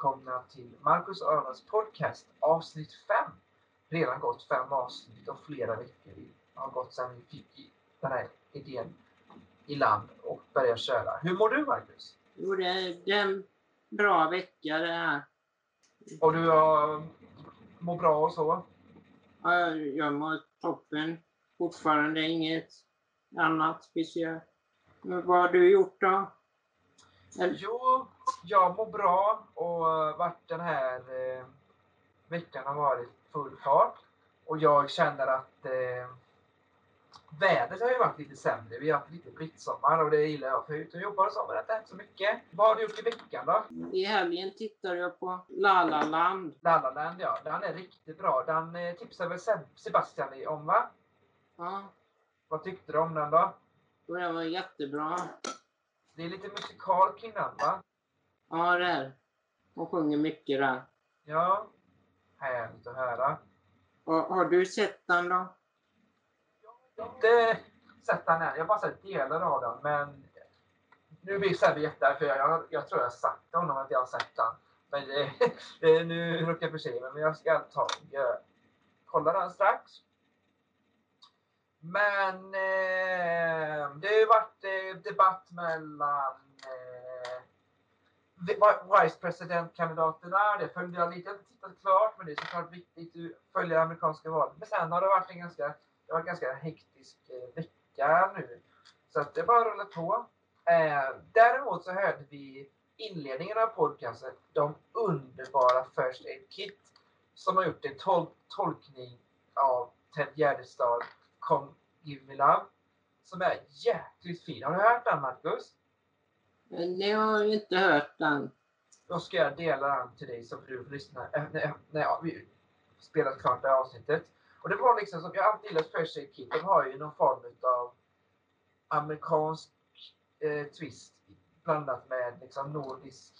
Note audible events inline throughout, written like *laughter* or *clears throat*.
välkomna till Marcus Örnans podcast avsnitt 5. Redan gått fem avsnitt och flera veckor har gått sedan vi fick den här idén i land och började köra. Hur mår du Marcus? Jo, det är, en bra vecka det här. Och du har, mår bra och så? Ja, Jag mår toppen. Fortfarande inget annat speciellt. Men vad har du gjort då? Jo, jag mår bra och eh, vart den här eh, veckan har varit full fart. Och jag känner att eh, vädret har ju varit lite sämre. Vi har haft lite brittsommar och det gillar jag. För ut och jobbar och så, men det har inte så mycket. Vad har du gjort i veckan då? I helgen tittade jag på La La Land. La La Land, ja. Den är riktigt bra. Den eh, tipsade väl Seb- Sebastian om, va? Ja, Vad tyckte du om den då? och det var jättebra. Det är lite musikal kring den, va? Ja, det är Hon sjunger mycket där. Ja. Härligt att höra. Och, har du sett den då? Jag har inte sett den än. Jag har bara sett delar av den. Men nu blir Sebbe jättearg för jag, jag tror jag har sagt till honom att jag har sett den. Men det, *laughs* det, nu råkar jag för sig men jag ska ta jag, kolla den strax. Men eh, det har ju varit eh, debatt mellan eh, vice president-kandidaterna. Det följde jag lite. Jag inte tittat klart men det är såklart viktigt att följa amerikanska valet. Men sen har det varit en ganska det varit en ganska hektisk eh, vecka nu. Så att det bara rullar på. Eh, däremot så hörde vi inledningen av podcasten, de underbara First Aid Kit, som har gjort en tol tolkning av Ted Gärdestad, Come Give Me Love, som är jäkligt fin. Har du hört den Marcus? Men Det har jag inte hört den. Då ska jag dela den till dig får du får lyssna äh, när, när ja, vi spelat klart det här avsnittet. Och det var liksom som jag alltid gillat First Aid Kit. De har ju någon form av amerikansk eh, twist blandat med liksom nordisk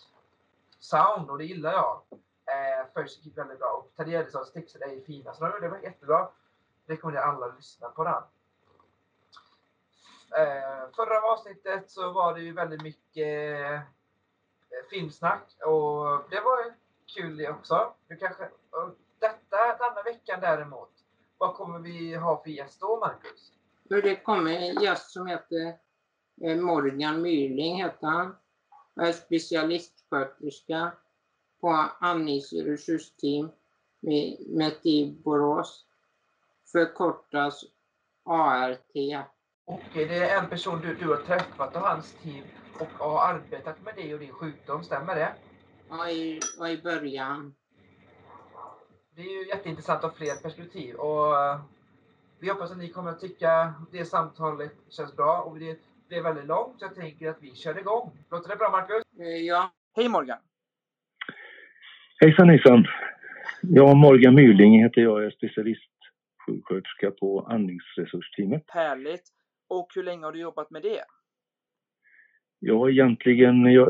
sound och det gillar jag. Eh, First Aid Kit väldigt bra och Ted Gärdestads texter är ju fina så det var jättebra. Rekommenderar alla att lyssna på den. Eh, förra avsnittet så var det ju väldigt mycket eh, filmsnack och det var ju kul det också. Du kanske, detta, denna veckan däremot, vad kommer vi ha för gäst då Marcus? För det kommer en gäst som heter eh, Morgan Myrling, heter han. Jag är specialistsköterska på Annis resursteam med, med i Borås. Förkortas ART. Och det är en person du, du har träffat och hans team och har arbetat med dig och din sjukdom, stämmer det? Ja, i, i början. Det är ju jätteintressant av fler perspektiv och eh, vi hoppas att ni kommer att tycka det samtalet känns bra och det blev väldigt långt så jag tänker att vi kör igång. Låter det bra Marcus? Eh, Ja, Hej Morgan! Hejsan hejsan! Ja, Morgan Myrling heter jag. Jag är specialistsjuksköterska på andningsresursteamet. Härligt! Och hur länge har du jobbat med det? Jag egentligen, jag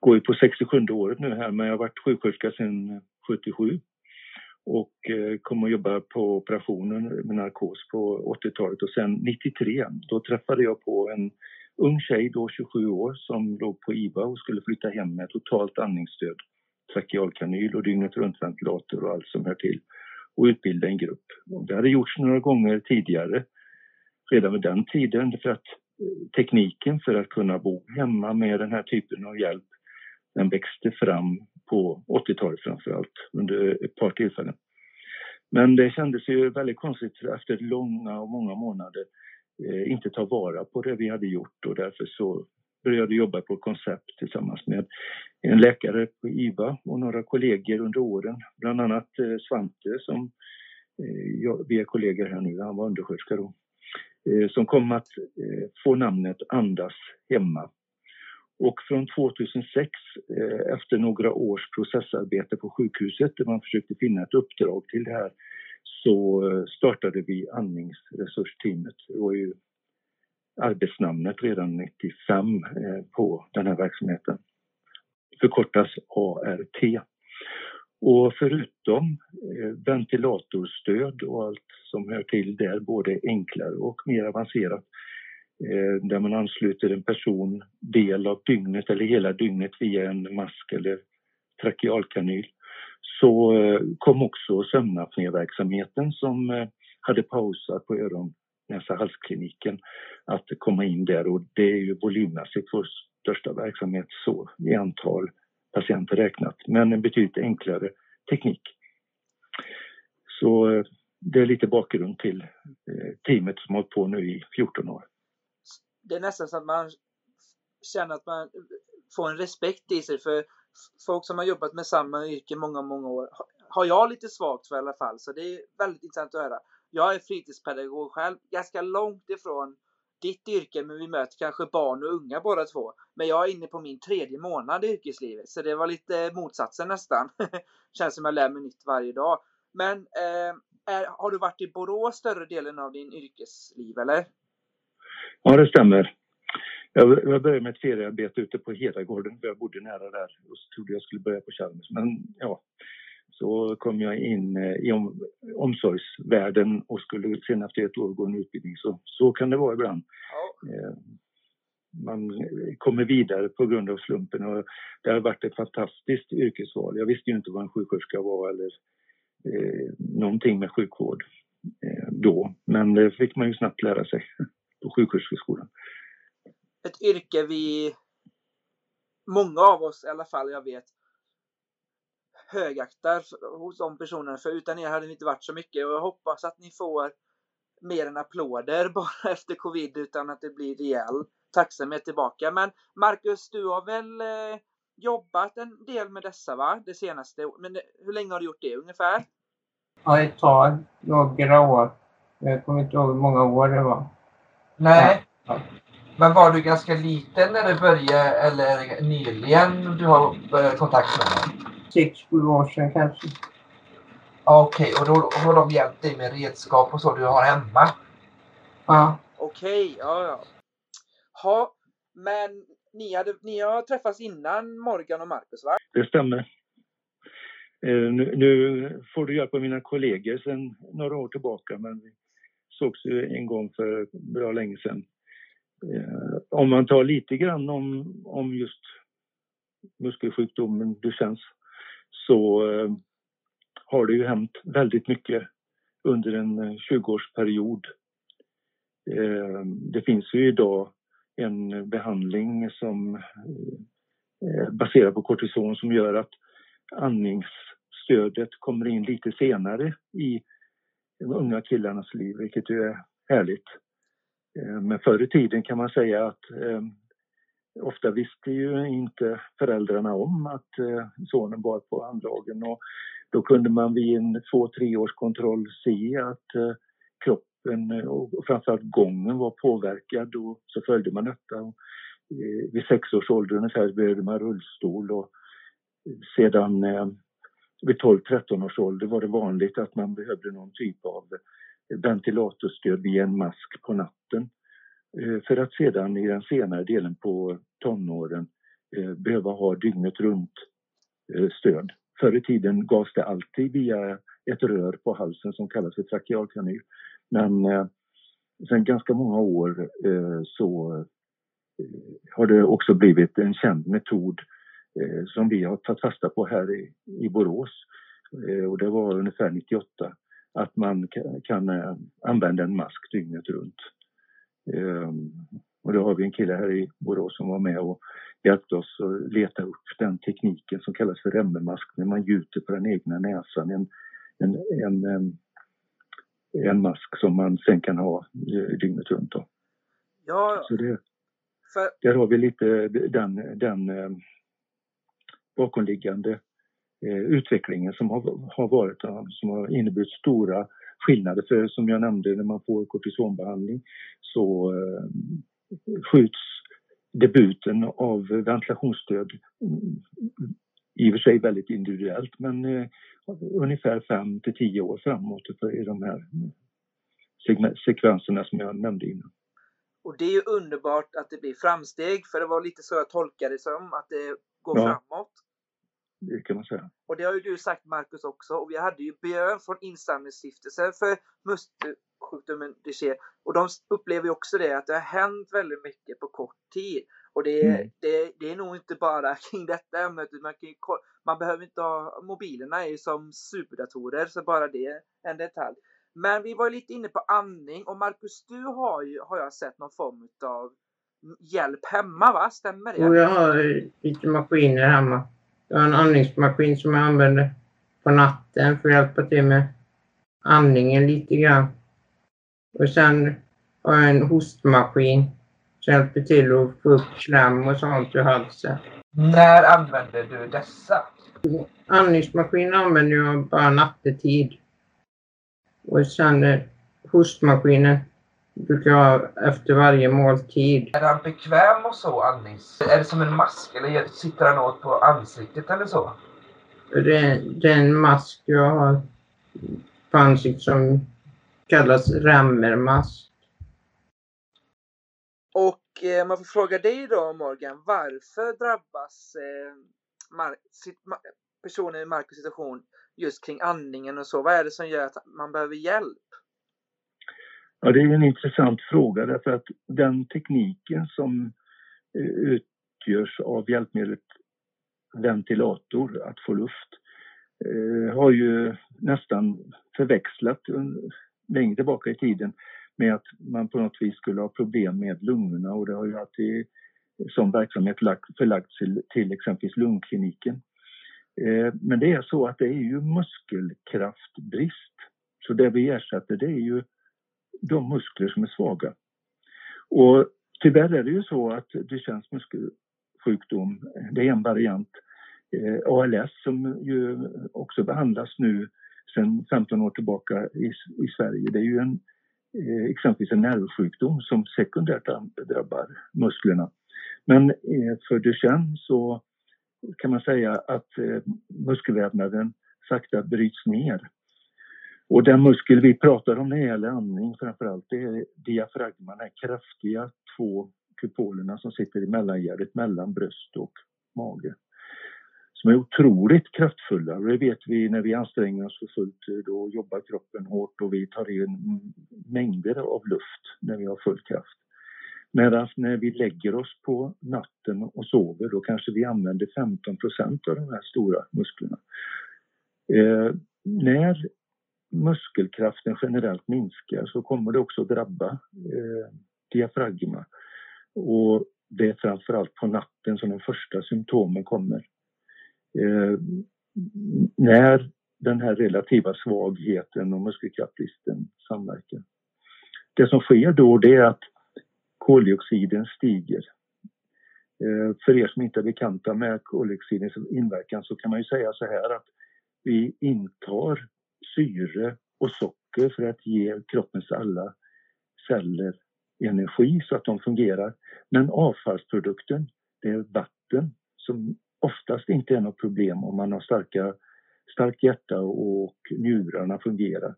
går ju på 67 året nu här, men jag har varit sjuksköterska sedan 77 och eh, kom och jobba på operationen med narkos på 80-talet och sen 93, då träffade jag på en ung tjej, då 27 år, som låg på IVA och skulle flytta hem med totalt andningsstöd, trakealkanyl och dygnet runt-ventilator och allt som hör till och utbilda en grupp. Och det hade gjorts några gånger tidigare, redan vid den tiden, för att eh, tekniken för att kunna bo hemma med den här typen av hjälp, den växte fram på 80-talet framför allt, under ett par tillfällen. Men det kändes ju väldigt konstigt efter långa och många månader eh, inte ta vara på det vi hade gjort och därför så började jobba på ett koncept tillsammans med en läkare på IVA och några kollegor under åren, bland annat eh, Svante som eh, vi är kollegor här nu, han var undersköterska då, eh, som kom att få namnet Andas hemma. Och från 2006, efter några års processarbete på sjukhuset där man försökte finna ett uppdrag till det här, så startade vi andningsresursteamet. Det var ju arbetsnamnet redan 95 eh, på den här verksamheten. Förkortas ART. Och förutom eh, ventilatorstöd och allt som hör till där, både enklare och mer avancerat, eh, där man ansluter en person del av dygnet eller hela dygnet via en mask eller trakealkanyl så kom också sömnapnéverksamheten som hade pausat på öron näsa halskliniken att komma in där och det är ju volymmässigt vår största verksamhet så i antal patienter räknat men en betydligt enklare teknik. Så eh, det är lite bakgrund till eh, teamet som har hållit på nu i 14 år det är nästan så att man känner att man får en respekt i sig för folk som har jobbat med samma yrke många, många år har jag lite svagt för i alla fall. Så det är väldigt intressant att höra. Jag är fritidspedagog själv, ganska långt ifrån ditt yrke, men vi möter kanske barn och unga båda två. Men jag är inne på min tredje månad i yrkeslivet, så det var lite motsatsen nästan. *laughs* Känns som jag lär mig nytt varje dag. Men eh, är, har du varit i Borås större delen av din yrkesliv, eller? Ja, det stämmer. Jag, jag började med ett feriearbete ute på Hedagården, för jag bodde nära där och så trodde jag skulle börja på Chalmers. Men ja, så kom jag in eh, i om, omsorgsvärlden och skulle sen efter ett år gå en utbildning. Så, så kan det vara ibland. Ja. Eh, man kommer vidare på grund av slumpen och det har varit ett fantastiskt yrkesval. Jag visste ju inte vad en sjuksköterska var eller eh, någonting med sjukvård eh, då, men det fick man ju snabbt lära sig på sjuksköterskeskolan. Ett yrke vi, många av oss i alla fall, jag vet, högaktar hos de personerna. För utan er hade det inte varit så mycket och jag hoppas att ni får mer än applåder *laughs* bara efter covid utan att det blir rejäl tacksamhet tillbaka. Men Marcus, du har väl eh, jobbat en del med dessa va? Det senaste. Men hur länge har du gjort det ungefär? Ja, ett tag. Några år. Jag kommer inte ihåg hur många år det var. Nej. Ja. Men var du ganska liten när du började eller nyligen du har börjat kontakt med dem? Sex, sju år sedan kanske. Okej, okay. och då har de hjälpt dig med redskap och så du har hemma? Ja. Okej, okay, ja ja. Ha, men ni, hade, ni har träffats innan Morgan och Marcus va? Det stämmer. Eh, nu, nu, får du hjälp av mina kollegor sedan några år tillbaka men vi sågs ju en gång för bra länge sedan. Eh, om man tar lite grann om, om just muskelsjukdomen Duchennes så eh, har det ju hänt väldigt mycket under en eh, 20-årsperiod. Eh, det finns ju idag en behandling som baserad på kortison som gör att andningsstödet kommer in lite senare i de unga killarnas liv, vilket ju är härligt. Men förr i tiden kan man säga att ofta visste ju inte föräldrarna om att eh, sonen var på andragen och då kunde man vid en två, tre års kontroll se att eh, kroppen och framförallt gången var påverkad och så följde man detta. Och, eh, vid sex års ålder ungefär behövde man rullstol och sedan vid 12-13 års ålder var det vanligt att man behövde någon typ av ventilatorstöd via en mask på natten. Eh, för att sedan i den senare delen på tonåren eh, behöva ha dygnet runt-stöd. Eh, Förr i tiden gavs det alltid via ett rör på halsen som kallas för trakealkanyl. Men sen ganska många år så har det också blivit en känd metod som vi har tagit fasta på här i, i Borås. Och det var ungefär 98 att man kan använda en mask dygnet runt. Ehm, och då har vi en kille här i Borås som var med och hjälpte oss att leta upp den tekniken som kallas för remmelmask när man gjuter på den egna näsan. En, en, en, en, en mask som man sen kan ha dygnet runt. Då. Ja, Så det, för... Där har vi lite den, den eh, bakomliggande eh, utvecklingen som har, har varit som har inneburit stora skillnader. För som jag nämnde, när man får kortisonbehandling så eh, skjuts debuten av ventilationsstöd mm, i och för sig väldigt individuellt men eh, ungefär 5 till 10 år framåt i de här sekvenserna som jag nämnde innan. Och det är ju underbart att det blir framsteg för det var lite så jag tolkade det som att det går ja. framåt det kan man säga. Och det har ju du sagt Marcus också. Och vi hade ju Björn från Insamlingsstiftelsen för sjukdomen det sker. Och de upplever ju också det att det har hänt väldigt mycket på kort tid. Och det, mm. det, det är nog inte bara *laughs* kring detta ämnet. Man, kan man behöver inte ha, mobilerna är ju som superdatorer så bara det är en detalj. Men vi var lite inne på andning och Marcus du har ju, har jag sett någon form av hjälp hemma va? Stämmer det? Jo, jag har lite maskiner hemma. Jag har en andningsmaskin som jag använder på natten för att hjälpa till med andningen lite grann. Och sen har jag en hostmaskin som hjälper till att få upp kläm och sånt ur halsen. När använder du dessa? Andningsmaskinen använder jag bara nattetid. Och sen hostmaskinen brukar jag ha efter varje måltid. Är han bekväm och så andnings? Är det som en mask eller sitter han åt på ansiktet eller så? Det, det är en mask jag har på ansiktet som kallas remmermask. Och eh, man får fråga dig då Morgan, varför drabbas eh, mar personer i Marcus situation just kring andningen och så? Vad är det som gör att man behöver hjälp? Ja, det är en intressant fråga därför att den tekniken som eh, utgörs av hjälpmedlet ventilator, att få luft, eh, har ju nästan förväxlat längre tillbaka i tiden med att man på något vis skulle ha problem med lungorna och det har ju alltid som verksamhet förlagts till, till exempelvis lungkliniken. Eh, men det är så att det är ju muskelkraftbrist. Så det vi ersätter det är ju de muskler som är svaga. Och tyvärr är det ju så att Duchennes muskelsjukdom, det är en variant. Eh, ALS som ju också behandlas nu sedan 15 år tillbaka i, i Sverige. Det är ju en, eh, exempelvis en nervsjukdom som sekundärt drabbar musklerna. Men eh, för Duchenne så kan man säga att eh, muskelvävnaden sakta bryts ner. Och den muskel vi pratar om när det gäller andning framförallt det är diafragman, de kraftiga två kupolerna som sitter i mellangärdet mellan bröst och mage som är otroligt kraftfulla. Och det vet vi när vi anstränger oss för fullt. Då jobbar kroppen hårt och vi tar in mängder av luft när vi har full kraft. Medan när vi lägger oss på natten och sover då kanske vi använder 15% av de här stora musklerna. Eh, när muskelkraften generellt minskar så kommer det också drabba eh, diafragma. Och det är framförallt på natten som de första symptomen kommer eh, när den här relativa svagheten och muskelkraftbristen samverkar. Det som sker då det är att koldioxiden stiger. Eh, för er som inte är bekanta med koldioxidens inverkan så kan man ju säga så här att vi intar syre och socker för att ge kroppens alla celler energi så att de fungerar. Men avfallsprodukten, det är vatten som oftast inte är något problem om man har starka, starkt hjärta och njurarna fungerar.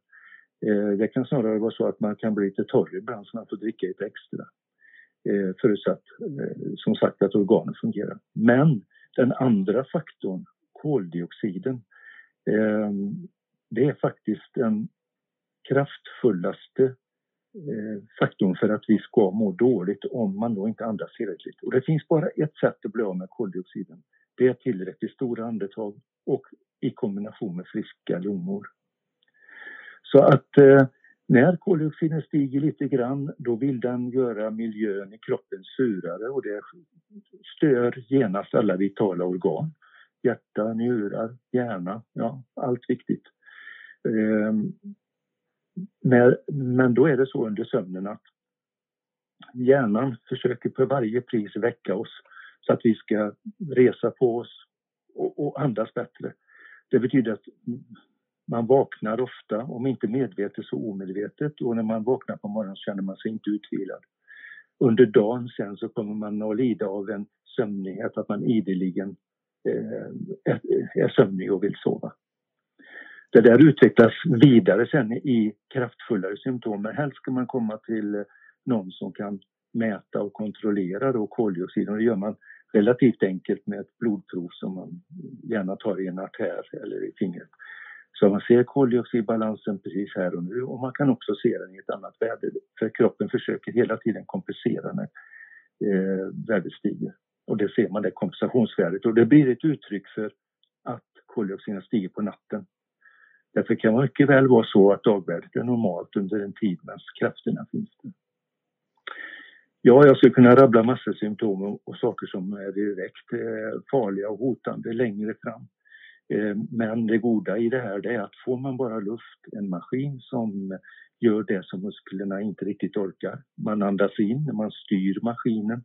Eh, det kan snarare vara så att man kan bli lite torr ibland så man får dricka lite extra. Eh, förutsatt eh, som sagt att organen fungerar. Men den andra faktorn, koldioxiden, det är faktiskt den kraftfullaste eh, faktorn för att vi ska må dåligt om man då inte andas tillräckligt. Och det finns bara ett sätt att bli av med koldioxiden. Det är tillräckligt stora andetag och i kombination med friska lungor. Så att eh, när koldioxiden stiger lite grann då vill den göra miljön i kroppen surare och det stör genast alla vitala organ. Hjärta, njurar, hjärna, ja allt viktigt. Ehm, men, men då är det så under sömnen att hjärnan försöker på varje pris väcka oss så att vi ska resa på oss och, och andas bättre. Det betyder att man vaknar ofta, om inte medvetet så omedvetet och när man vaknar på morgonen så känner man sig inte utvilad. Under dagen sen så kommer man att lida av en sömnighet, att man ideligen eh, är sömnig och vill sova. Det där utvecklas vidare sen i kraftfullare symptom, men helst ska man komma till någon som kan mäta och kontrollera då koldioxiden. Det gör man relativt enkelt med ett blodprov som man gärna tar i en artär eller i fingret. Så man ser koldioxidbalansen precis här och nu och man kan också se den i ett annat väder. För kroppen försöker hela tiden kompensera när eh, värdet stiger. Och det ser man, det kompensationsvärdet. Och det blir ett uttryck för att koldioxiden stiger på natten. Därför kan det mycket väl vara så att dagvärdet är normalt under en tid medan krafterna finns där. Ja, jag skulle kunna rabbla massa symptom och, och saker som är direkt eh, farliga och hotande längre fram. Eh, men det goda i det här är att får man bara luft, en maskin som gör det som musklerna inte riktigt orkar. Man andas in, man styr maskinen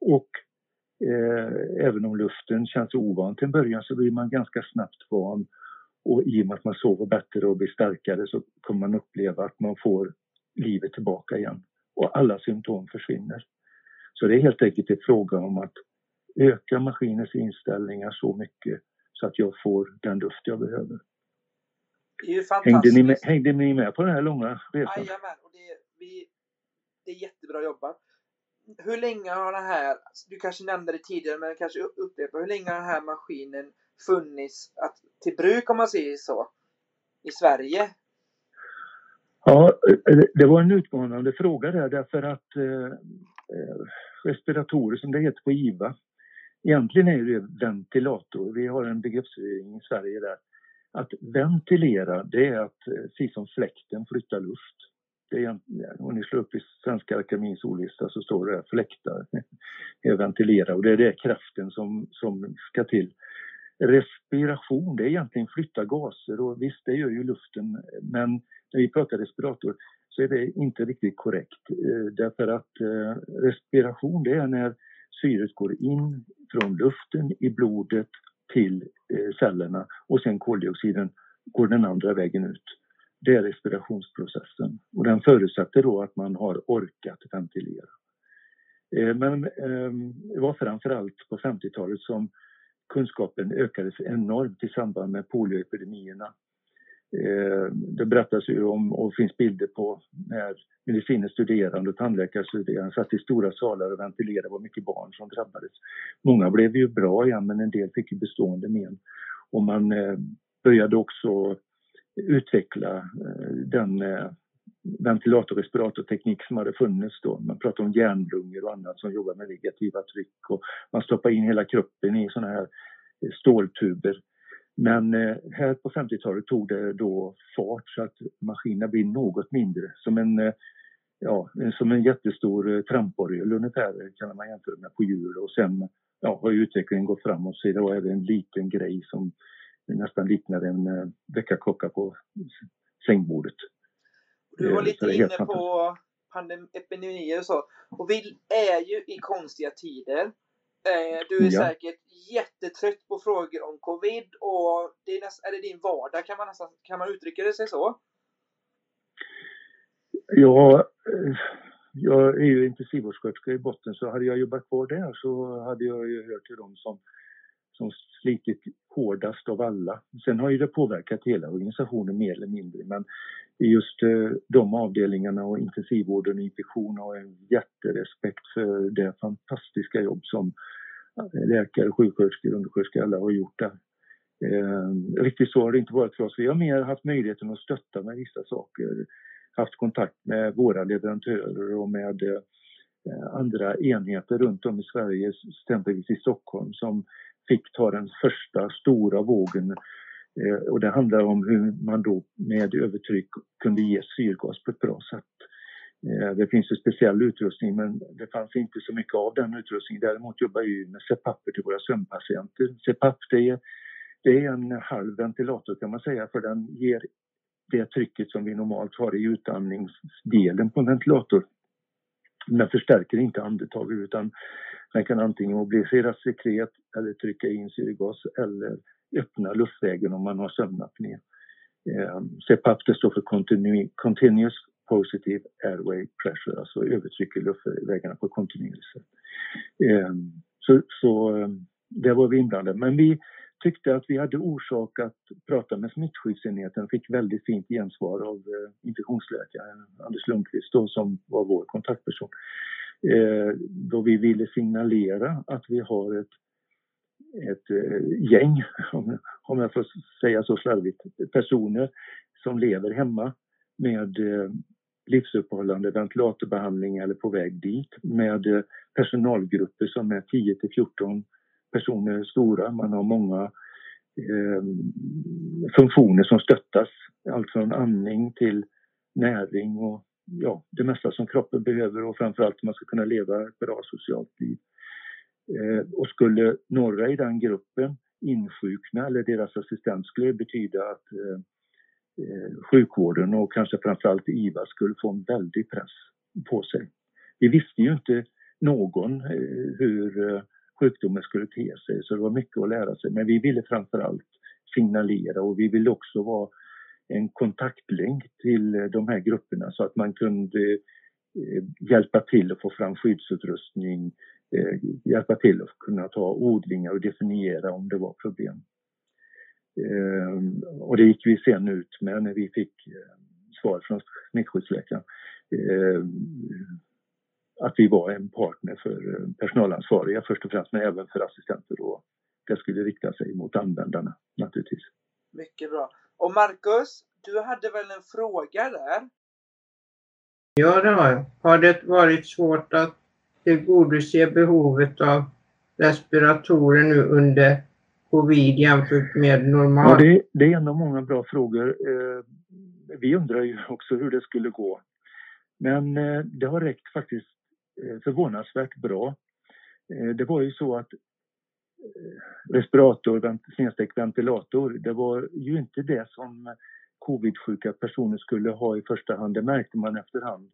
och eh, även om luften känns ovan till en början så blir man ganska snabbt van och i och med att man sover bättre och blir starkare så kommer man uppleva att man får livet tillbaka igen och alla symptom försvinner. Så det är helt enkelt en fråga om att öka maskinens inställningar så mycket så att jag får den luft jag behöver. Hängde ni med, hängde ni med på den här långa resan? Jajamän, och det, vi, det är jättebra jobbat. Hur länge har den här, du kanske nämnde det tidigare men kanske upprepa, hur länge har den här maskinen funnits att, till bruk om man säger så, i Sverige? Ja, eh, eh, det var en utmanande fråga där därför att eh, eh respiratorer som det heter på IVA, egentligen är det ventilator. Vi har en begreppsförvirring i Sverige där. Att ventilera, det är att, precis som fläkten, flytta luft. Det är, om ni slår upp i Svenska Akademiens ordlista så står det där fläktar, är ventilera och det är det kraften som, som ska till. Respiration, det är egentligen flytta gaser och visst, det gör ju luften, men när vi pratar respirator så är det inte riktigt korrekt. Eh, därför att eh, respiration, det är när syret går in från luften i blodet till eh, cellerna och sen koldioxiden går den andra vägen ut. Det är respirationsprocessen och den förutsätter då att man har orkat ventilera. Men ehm, det var framförallt på 50-talet som kunskapen ökades enormt i samband med polioepidemierna. Eh, det berättas ju om och finns bilder på när mediciner studerande och tandläkarstuderande satt i stora salar och ventilerade, var mycket barn som drabbades. Många blev ju bra igen men en del fick ju bestående men. Och man eh, började också utveckla eh, den ventilator-respiratorteknik som hade funnits då. Man pratar om järnlungor och annat som jobbar med negativa tryck och man stoppar in hela kroppen i sådana här eh, ståltuber. Men eh, här på 50-talet tog det då fart så att maskinerna blir något mindre. Som en, eh, ja, som en jättestor eh, tramporgel ungefär eh, kan man jämföra med på hjul och sen ja, har utvecklingen gått framåt så idag är det en liten grej som nästan liknar en eh, väckarklocka på sängbordet. Du var lite inne på epidemier och så. Och vi är ju i konstiga tider. Eh, du är ja. säkert jättetrött på frågor om covid och det är, näst, är det din vardag, kan man, nästan, kan man uttrycka det sig så? Ja, eh, jag är ju intensivvårdssköterska i botten så hade jag jobbat kvar där så hade jag ju hört till dem som som slitit hårdast av alla. Sen har ju det påverkat hela organisationen mer eller mindre men just eh, de avdelningarna och intensivvården och infektion har en jätterespekt för det fantastiska jobb som eh, läkare, sjuksköterskor, undersköterskor alla har gjort där. Eh, riktigt så har det inte varit för oss. Vi har mer haft möjligheten att stötta med vissa saker, haft kontakt med våra leverantörer och med eh, andra enheter runt om i Sverige, exempelvis i Stockholm, som fick ta den första stora vågen eh, och det handlar om hur man då med övertryck kunde ge syrgas på ett bra sätt. Eh, det finns ju speciell utrustning men det fanns inte så mycket av den utrustningen. Däremot jobbar vi med CPAP till våra sömnpatienter. CPAP det är, det är en halv ventilator kan man säga för den ger det trycket som vi normalt har i utandningsdelen på en ventilator. Den förstärker inte andetaget utan den kan antingen mobilisera sekret eller trycka in syrgas eller öppna luftvägen om man har sömnapné. Eh, CPAP det står för Continuous Positive Airway Pressure, alltså övertryck i luftvägarna på kontinuerligt sätt. Eh, så, så eh, där var vi inblandade. Men vi tyckte att vi hade orsak att prata med smittskyddsenheten och fick väldigt fint gensvar av eh, infektionsläkaren Anders Lundqvist då, som var vår kontaktperson. Eh, då vi ville signalera att vi har ett, ett eh, gäng, om, om jag får säga så slarvigt, personer som lever hemma med eh, livsuppehållande ventilatorbehandling eller på väg dit med eh, personalgrupper som är 10 till 14 personer stora. Man har många eh, funktioner som stöttas, allt från andning till näring och ja, det mesta som kroppen behöver och framförallt man ska kunna leva ett bra socialt liv. Eh, och skulle några i den gruppen insjukna eller deras assistent skulle det betyda att eh, eh, sjukvården och kanske framförallt IVA skulle få en väldig press på sig. Vi visste ju inte någon eh, hur eh, sjukdomen skulle te sig. Så det var mycket att lära sig. Men vi ville framförallt signalera och vi ville också vara en kontaktlänk till eh, de här grupperna så att man kunde eh, hjälpa till att få fram skyddsutrustning, eh, hjälpa till att kunna ta odlingar och definiera om det var problem. Och det gick vi sen ut med när vi fick svar från smittskyddsläkaren att vi var en partner för personalansvariga först och främst men även för assistenter och det skulle rikta sig mot användarna naturligtvis. Mycket bra. Och Marcus, du hade väl en fråga där? Ja, det har jag. Har det varit svårt att tillgodose behovet av respiratorer nu under covid jämfört med normalt? Ja, det, det, är en av många bra frågor. Eh, vi undrar ju också hur det skulle gå. Men eh, det har räckt faktiskt eh, Eh, förvånansvärt bra. Eh, det var ju så att eh, respirator, snedstreck ventilator, det var ju inte det som covid-sjuka personer skulle ha i första hand. Det märkte man efterhand.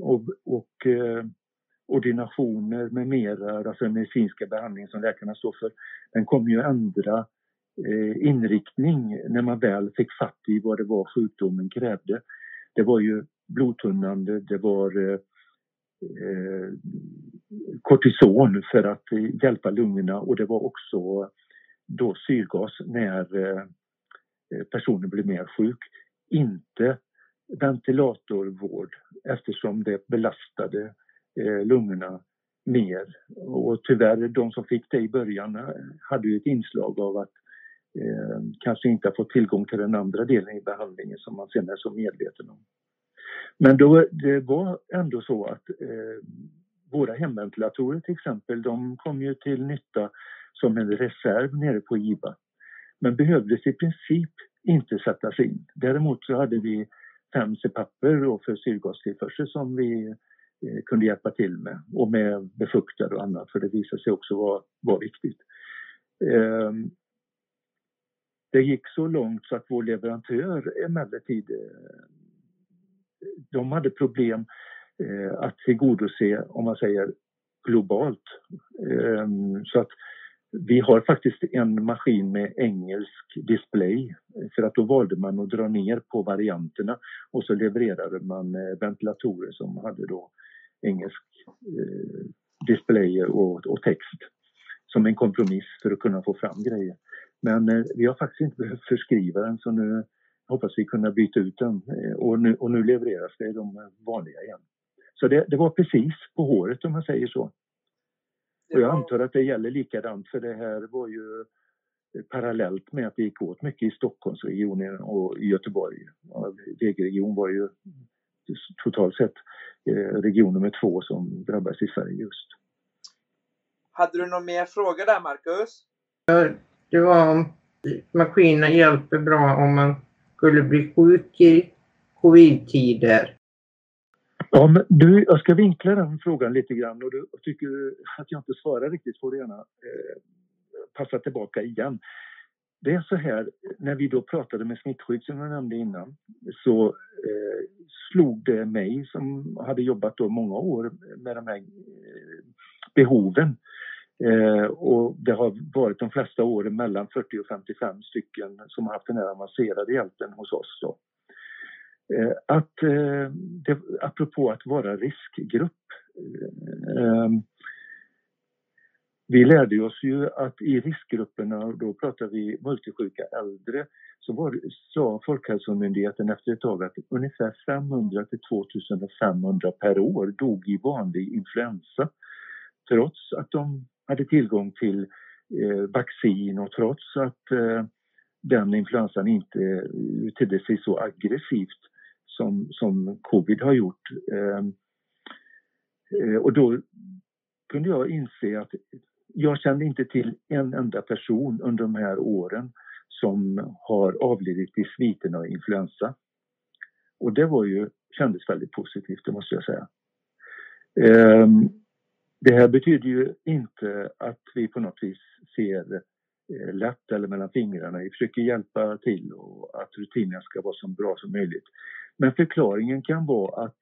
Och, och ordinationer med mera, alltså medicinska behandling som läkarna står för, den kom ju ändra inriktning när man väl fick fatt i vad det var sjukdomen krävde. Det var ju blodtunnande, det var eh, Eh, kortison för att hjälpa lungorna och det var också då syrgas när eh, personen blev mer sjuk. Inte ventilatorvård eftersom det belastade eh, lungorna mer. Och tyvärr, de som fick det i början eh, hade ju ett inslag av att eh, kanske inte ha fått tillgång till den andra delen i behandlingen som man sen är så medveten om. Men då, det var ändå så att eh, våra hemventilatorer till exempel, de kom ju till nytta som en reserv nere på IVA. Men behövdes i princip inte sättas in. Däremot så hade vi fem CPAPer för syrgastillförsel som vi eh, kunde hjälpa till med och med befuktare och annat för det visade sig också vara, var viktigt. Eh, det gick så långt så att vår leverantör emellertid eh, de hade problem eh, att tillgodose, om man säger globalt. Eh, så att vi har faktiskt en maskin med engelsk display för att då valde man att dra ner på varianterna och så levererade man eh, ventilatorer som hade då engelsk eh, display och, och, text som en kompromiss för att kunna få fram grejer. Men eh, vi har faktiskt inte behövt förskriva den så nu hoppas vi kunna byta ut den eh, och nu, och nu levereras det de vanliga igen. Så det, det var precis på håret om man säger så. Och jag antar att det gäller likadant för det här var ju parallellt med att det gick åt mycket i Stockholmsregionen och i Göteborg. VG-region var ju totalt sett eh, region nummer två som drabbades i Sverige just. Hade du någon mer fråga där Marcus? Det var om maskinerna hjälper bra om man skulle bli sjuk i covid-tider. Ja, men du, jag ska vinkla den frågan lite grann och du tycker att jag inte svarar riktigt får du gärna eh, passa tillbaka igen. Det är så här, när vi då pratade med smittskydd som jag nämnde innan så eh, slog det mig som hade jobbat då många år med de här eh, behoven Eh, och det har varit de flesta åren mellan 40 och 55 stycken som har haft den här avancerade hjälpen hos oss. Då. Eh, att, eh, det, apropå att vara riskgrupp. Eh, vi lärde oss ju att i riskgrupperna, då pratar vi multisjuka äldre, så var, sa Folkhälsomyndigheten efter ett tag att ungefär 500 till 2500 per år dog i vanlig influensa. Trots att de hade tillgång till eh, vaccin och trots att eh, den influensan inte eh, tedde sig så aggressivt som, som covid har gjort. Ehm, eh, och då kunde jag inse att jag kände inte till en enda person under de här åren som har avlidit i sviterna av influensa. Och det var ju, kändes väldigt positivt, det måste jag säga. Eh, det här betyder ju inte att vi på något vis ser eh, lätt eller mellan fingrarna. Vi försöker hjälpa till och att rutinerna ska vara så bra som möjligt. Men förklaringen kan vara att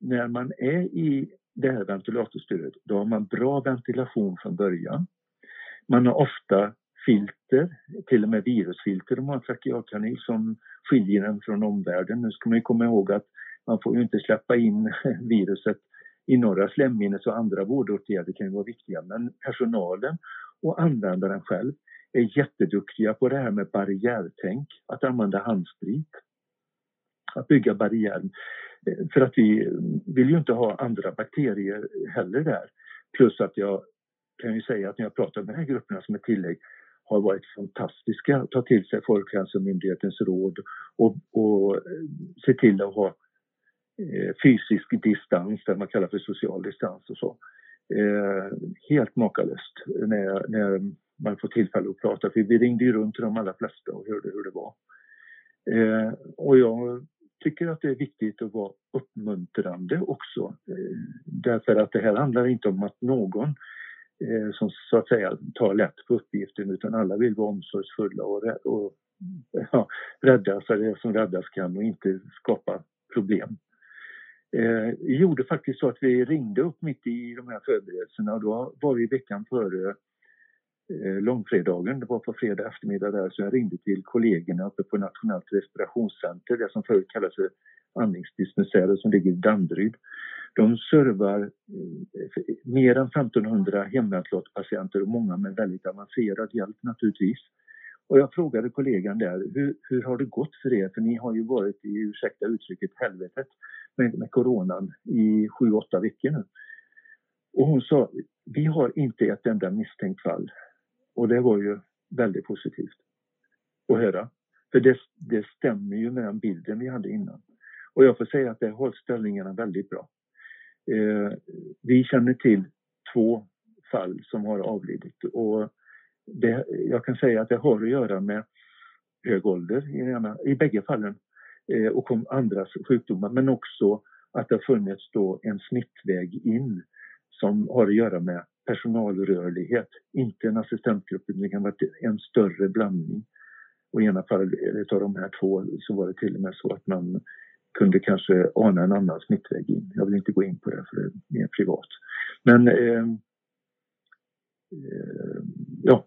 när man är i det här ventilatorstyret, då har man bra ventilation från början. Man har ofta filter, till och med virusfilter om man har trakealkanil som skiljer den från omvärlden. Nu ska man komma ihåg att man får ju inte släppa in *laughs* viruset i norra slemhinnet och andra vårdåtgärder kan ju vara viktiga. Men personalen och användaren själv är jätteduktiga på det här med barriärtänk, att använda handsprit. Att bygga barriär. För att vi vill ju inte ha andra bakterier heller där. Plus att jag kan ju säga att när jag pratar med de här grupperna som ett tillägg har varit fantastiska att ta till sig Folkhälsomyndighetens råd och, och se till att ha Eh, fysisk distans, det man kallar för social distans och så. Eh, helt makalöst när, när man får tillfälle att prata. För vi ringde ju runt till de allra flesta och hörde hur det var. Eh, och jag tycker att det är viktigt att vara uppmuntrande också. Därför att det här handlar inte om att någon som så att säga tar lätt på uppgiften utan alla vill vara omsorgsfulla och, och ja, rädda för det som räddas kan och inte skapa problem. Eh, vi gjorde faktiskt så att vi ringde upp mitt i de här förberedelserna och då var vi veckan före eh, långfredagen, det var på fredag eftermiddag där, så jag ringde till kollegorna uppe på Nationellt respirationscenter, det som förut kallades för andningsdispensärer som ligger i Danderyd. De servar eh, mer än 1500 hemventilatorpatienter och många med väldigt avancerad hjälp naturligtvis. Och jag frågade kollegan där, hur, hur har det gått för er? För ni har ju varit i, ursäkta uttrycket, helvetet med, med coronan i sju, åtta veckor nu. Och hon sa, vi har inte ett enda misstänkt fall. Och det var ju väldigt positivt att höra. För det, det stämmer ju med den bilden vi hade innan. Och jag får säga att det har ställningarna väldigt bra. Eh, vi känner till två fall som har avlidit och det, jag kan säga att det har att göra med hög ålder i, ena, i bägge fallen Eh, och om andras sjukdomar men också att det har funnits då en smittväg in som har att göra med personalrörlighet, inte en assistentgrupp utan det kan vara en större blandning. Och i ena fallet av de här två så var det till och med så att man kunde kanske ana en annan smittväg in. Jag vill inte gå in på det för det är mer privat. Men eh, eh, ja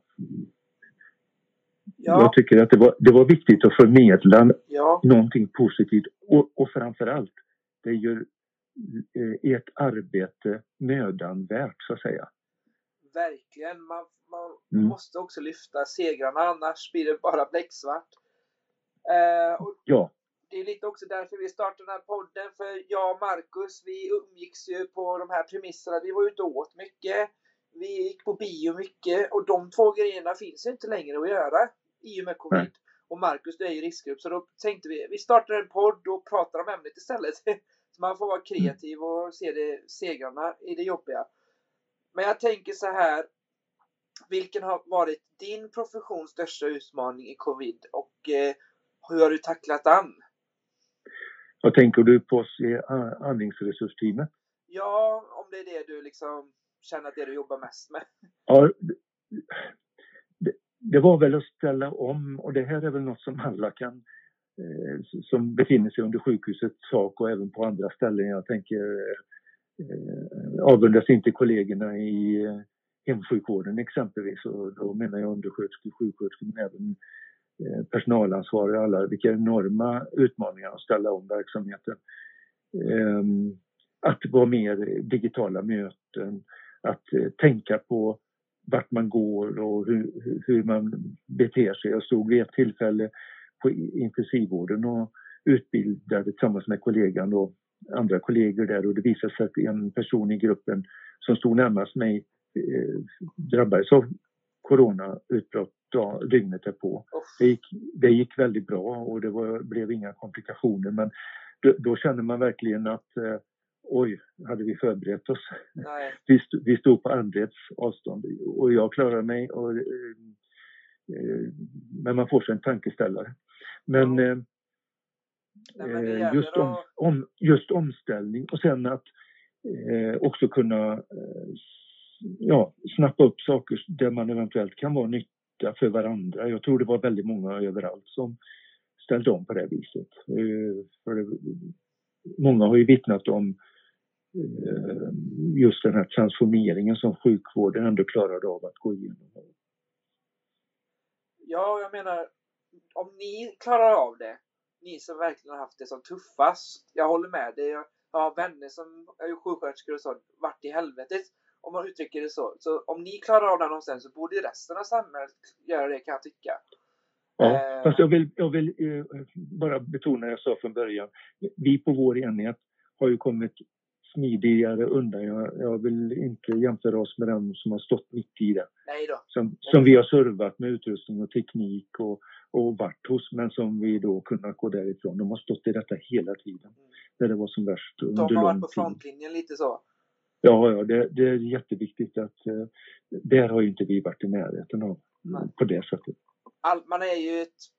ja. Jag tycker att det var, det var viktigt att förmedla ja. någonting positivt och, och framförallt, det gör eh, ert arbete mödan värt så att säga. Verkligen. Man, man mm. måste också lyfta segrarna annars blir det bara bläcksvart. Eh, ja det är lite också därför vi startade den här podden. För jag och Marcus, vi umgicks ju på de här premisserna. Vi var ute och åt mycket. Vi gick på bio mycket. Och de två grejerna finns inte längre att göra i och med covid. Nej. Och Marcus, du är i riskgrupp. Så då tänkte vi, vi startar en podd och pratar om ämnet istället. *laughs* så man får vara kreativ och se det, segrarna i det jobbiga. Men jag tänker så här. Vilken har varit din professions största utmaning i covid och eh, hur har du tacklat den? Vad tänker du på i andningsresursteamet? Ja, om det är det du liksom känner att det du jobbar mest med. Ja, det, var väl att ställa om och det här är väl något som alla kan eh, som befinner sig under sjukhusets tak och även på andra ställen. Jag tänker eh, avundas inte kollegorna i eh, hemsjukvården exempelvis och då menar jag undersköterskor, sjuksköterskor men även Eh, personalansvariga alla, vilka enorma utmaningar att ställa om verksamheten. Ehm, att vara mer digitala möten, att eh, tänka på vart man går och hur, hur man beter sig. Jag stod vid ett tillfälle på intensivvården och utbildade tillsammans med kollegan och andra kollegor där och det visade sig att en person i gruppen som stod närmast mig eh, drabbades av coronautbrott dygnet därpå. Det gick, det gick väldigt bra och det var, blev inga komplikationer men då, då kände man verkligen att eh, oj, hade vi förberett oss? *laughs* Vi, stod, vi stod på armbreds avstånd och jag klarade mig. Och, eh, eh, men man får sig en tankeställare. Men, eh, Nej, men just, om, om, just omställning och sen att eh, också kunna eh, ja, snappa upp saker där man eventuellt kan vara nytta för varandra. Jag tror det var väldigt många överallt som ställde om på det viset. Eh, för det, många har ju vittnat om eh, just den här transformeringen som sjukvården ändå klarade av att gå igenom. Ja, jag menar, om ni klarar av det, ni som verkligen har haft det som tuffast. Jag håller med dig. Jag har vänner som är sjuksköterskor och så, vart i helvetet om man uttrycker det så. Så om ni klarar av den omställningen så borde resten av samhället göra det kan jag tycka. Ja, eh. fast jag vill, jag vill eh, bara betona det jag sa från början. Vi på vår enhet har ju kommit smidigare undan. Jag, jag vill inte jämföra oss med dem som har stått mitt i det. Som, som vi har servat med utrustning och teknik och, och varit hos men som vi då kunnat gå därifrån. De har stått i detta hela tiden. Mm. När det var som värst. De har varit på frontlinjen lite så? Ja, ja det, det är jätteviktigt att uh, där har ju inte vi varit i närheten av Nej. på det sättet. All, man är ju ett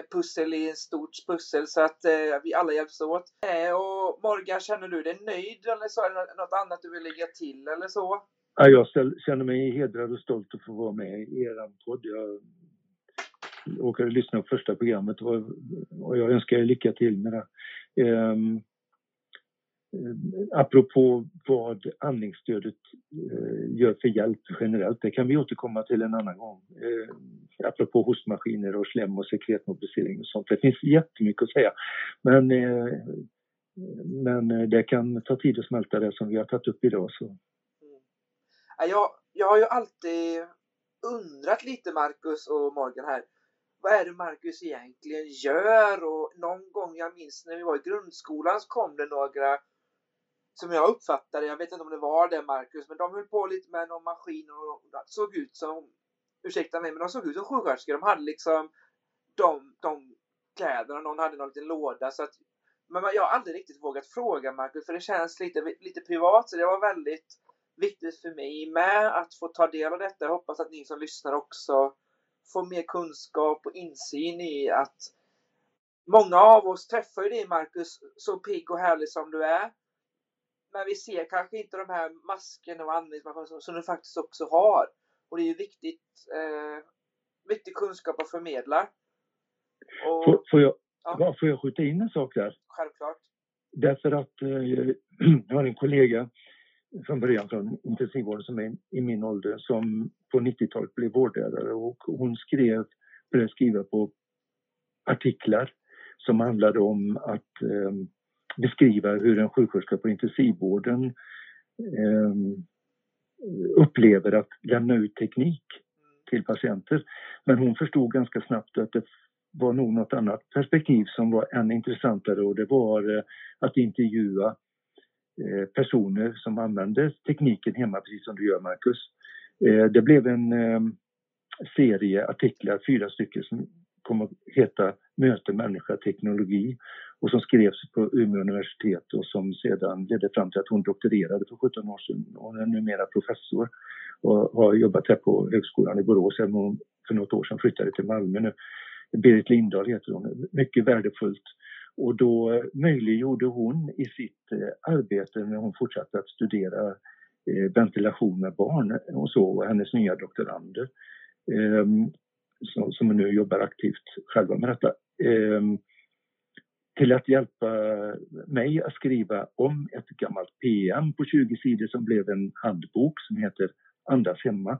Eh, pussel i ett stort pussel så att eh, vi alla hjälps åt. Eh, och Morgan, känner du dig nöjd eller så? Är det något annat du vill lägga till eller så? Ja, jag känner mig hedrad och stolt att få vara med i er podd. Jag råkade lyssna på första programmet och, jag önskar er lycka till med det. Um, apropå vad andningsstödet eh, gör för hjälp generellt, det kan vi återkomma till en annan gång. Ehm, Apropå hostmaskiner och slem och sekretmobilisering och sånt. Det finns jättemycket att säga. Men, eh, men eh, det kan ta tid att smälta det som vi har tagit upp idag. Så. Mm. Jag, jag har ju alltid undrat lite, Marcus och Morgan här, vad är det Marcus egentligen gör? Och någon gång, jag minns när vi var i grundskolan så kom det några som jag uppfattade, jag vet inte om det var det Marcus, men de höll på lite med någon maskin och såg ut som, ursäkta mig, men de såg ut som sjuksköterskor. De hade liksom de, de kläderna, någon hade någon liten låda. Så att, men jag har aldrig riktigt vågat fråga Marcus, för det känns lite, lite privat. Så det var väldigt viktigt för mig med att få ta del av detta. Jag hoppas att ni som lyssnar också får mer kunskap och insyn i att många av oss träffar ju dig Marcus, så pigg och härlig som du är. Men vi ser kanske inte de här maskerna och andningsmaskerna som du faktiskt också har. Och det är ju viktigt, eh, viktig kunskap att förmedla. Och, får, får, jag, ja. får jag skjuta in en sak där? Självklart. Därför att eh, *clears throat* jag har en kollega från början från intensivvården som är i min ålder som på 90-talet blev vårdlärare och hon skrev, började skriva på artiklar som handlade om att eh, beskriva hur en sjuksköterska på intensivvården eh, upplever att lämna ut teknik till patienter. Men hon förstod ganska snabbt att det var nog något annat perspektiv som var ännu intressantare och det var eh, att intervjua eh, personer som använde tekniken hemma, precis som du gör Marcus. Eh, det blev en serie artiklar, fyra stycken, som kom att heta Möte människa teknologi och som skrevs på Umeå universitet och som sedan ledde fram till att hon doktorerade för 17 år sedan. Hon är numera professor och har jobbat här på Högskolan i Borås även om hon för något år sedan flyttade till Malmö nu. Berit Lindahl heter hon. Mycket värdefullt. Och då eh, möjliggjorde hon i sitt eh, arbete när hon fortsatte att studera eh, ventilation med barn och så, och hennes nya doktorander ehm, som, som nu jobbar aktivt själva med detta ehm, till att hjälpa mig att skriva om ett gammalt PM på 20 sidor som blev en handbok som heter Andas hemma.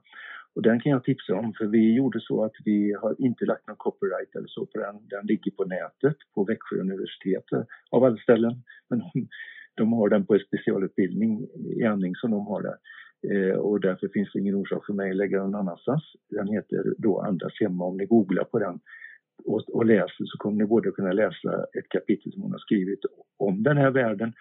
Och den kan jag tipsa om för vi gjorde så att vi har inte lagt någon copyright eller så på den. Den ligger på nätet på Växjö universitet av alla ställen. Men de, de har den på en specialutbildning i andning som de har där. Eh, och därför finns det ingen orsak för mig att lägga den annanstans. Den heter då Andas hemma. Om ni googlar på den och, och läser så kommer ni både kunna läsa ett kapitel som hon har skrivit om den här världen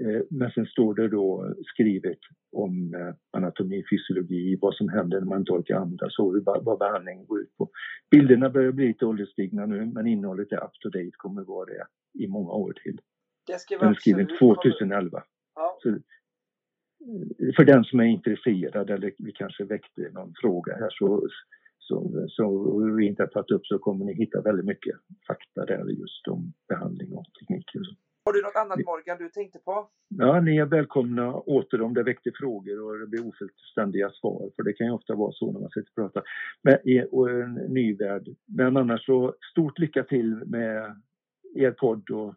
Eh, men sen står det då skrivet om eh, anatomi, fysiologi, vad som händer när man inte orkar andas och vad behandlingen går ut på. Bilderna börjar bli lite ålderstigna nu men innehållet är up to date, kommer vara det i många år till. Det ska Den är skriven absolut 2011. Ja. Så, för den som är intresserad eller vi kanske väckte någon fråga här så, så, så vi inte har tagit upp så kommer ni hitta väldigt mycket fakta där just om behandling och så. Har du något annat Morgan du tänkte på? Ja, ni är välkomna åter om det väckte frågor och det blir ofullständiga svar, för det kan ju ofta vara så när man sitter och pratar. Men, och en ny värld. Men annars så, stort lycka till med er podd och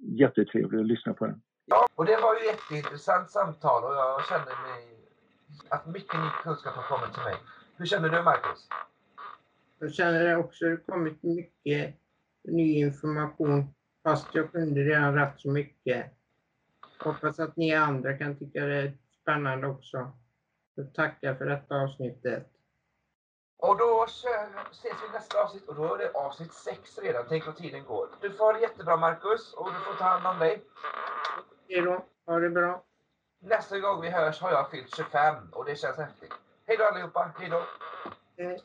jättetrevligt att lyssna på den. Ja, och det var ju ett jätteintressant samtal och jag känner mig att mycket ny kunskap har kommit till mig. Hur känner du Marcus? Jag känner också att det kommit mycket ny information fast jag kunde redan rätt så mycket. Hoppas att ni andra kan tycka det är spännande också. Så tackar för detta avsnittet. Och då ses vi i nästa avsnitt och då är det avsnitt 6 redan. Tänk vad tiden går. Du får ha det jättebra Marcus och du får ta hand om dig. Hej då, ha det bra. Nästa gång vi hörs har jag fyllt 25 och det känns häftigt. Hej då allihopa, hej då! Hej.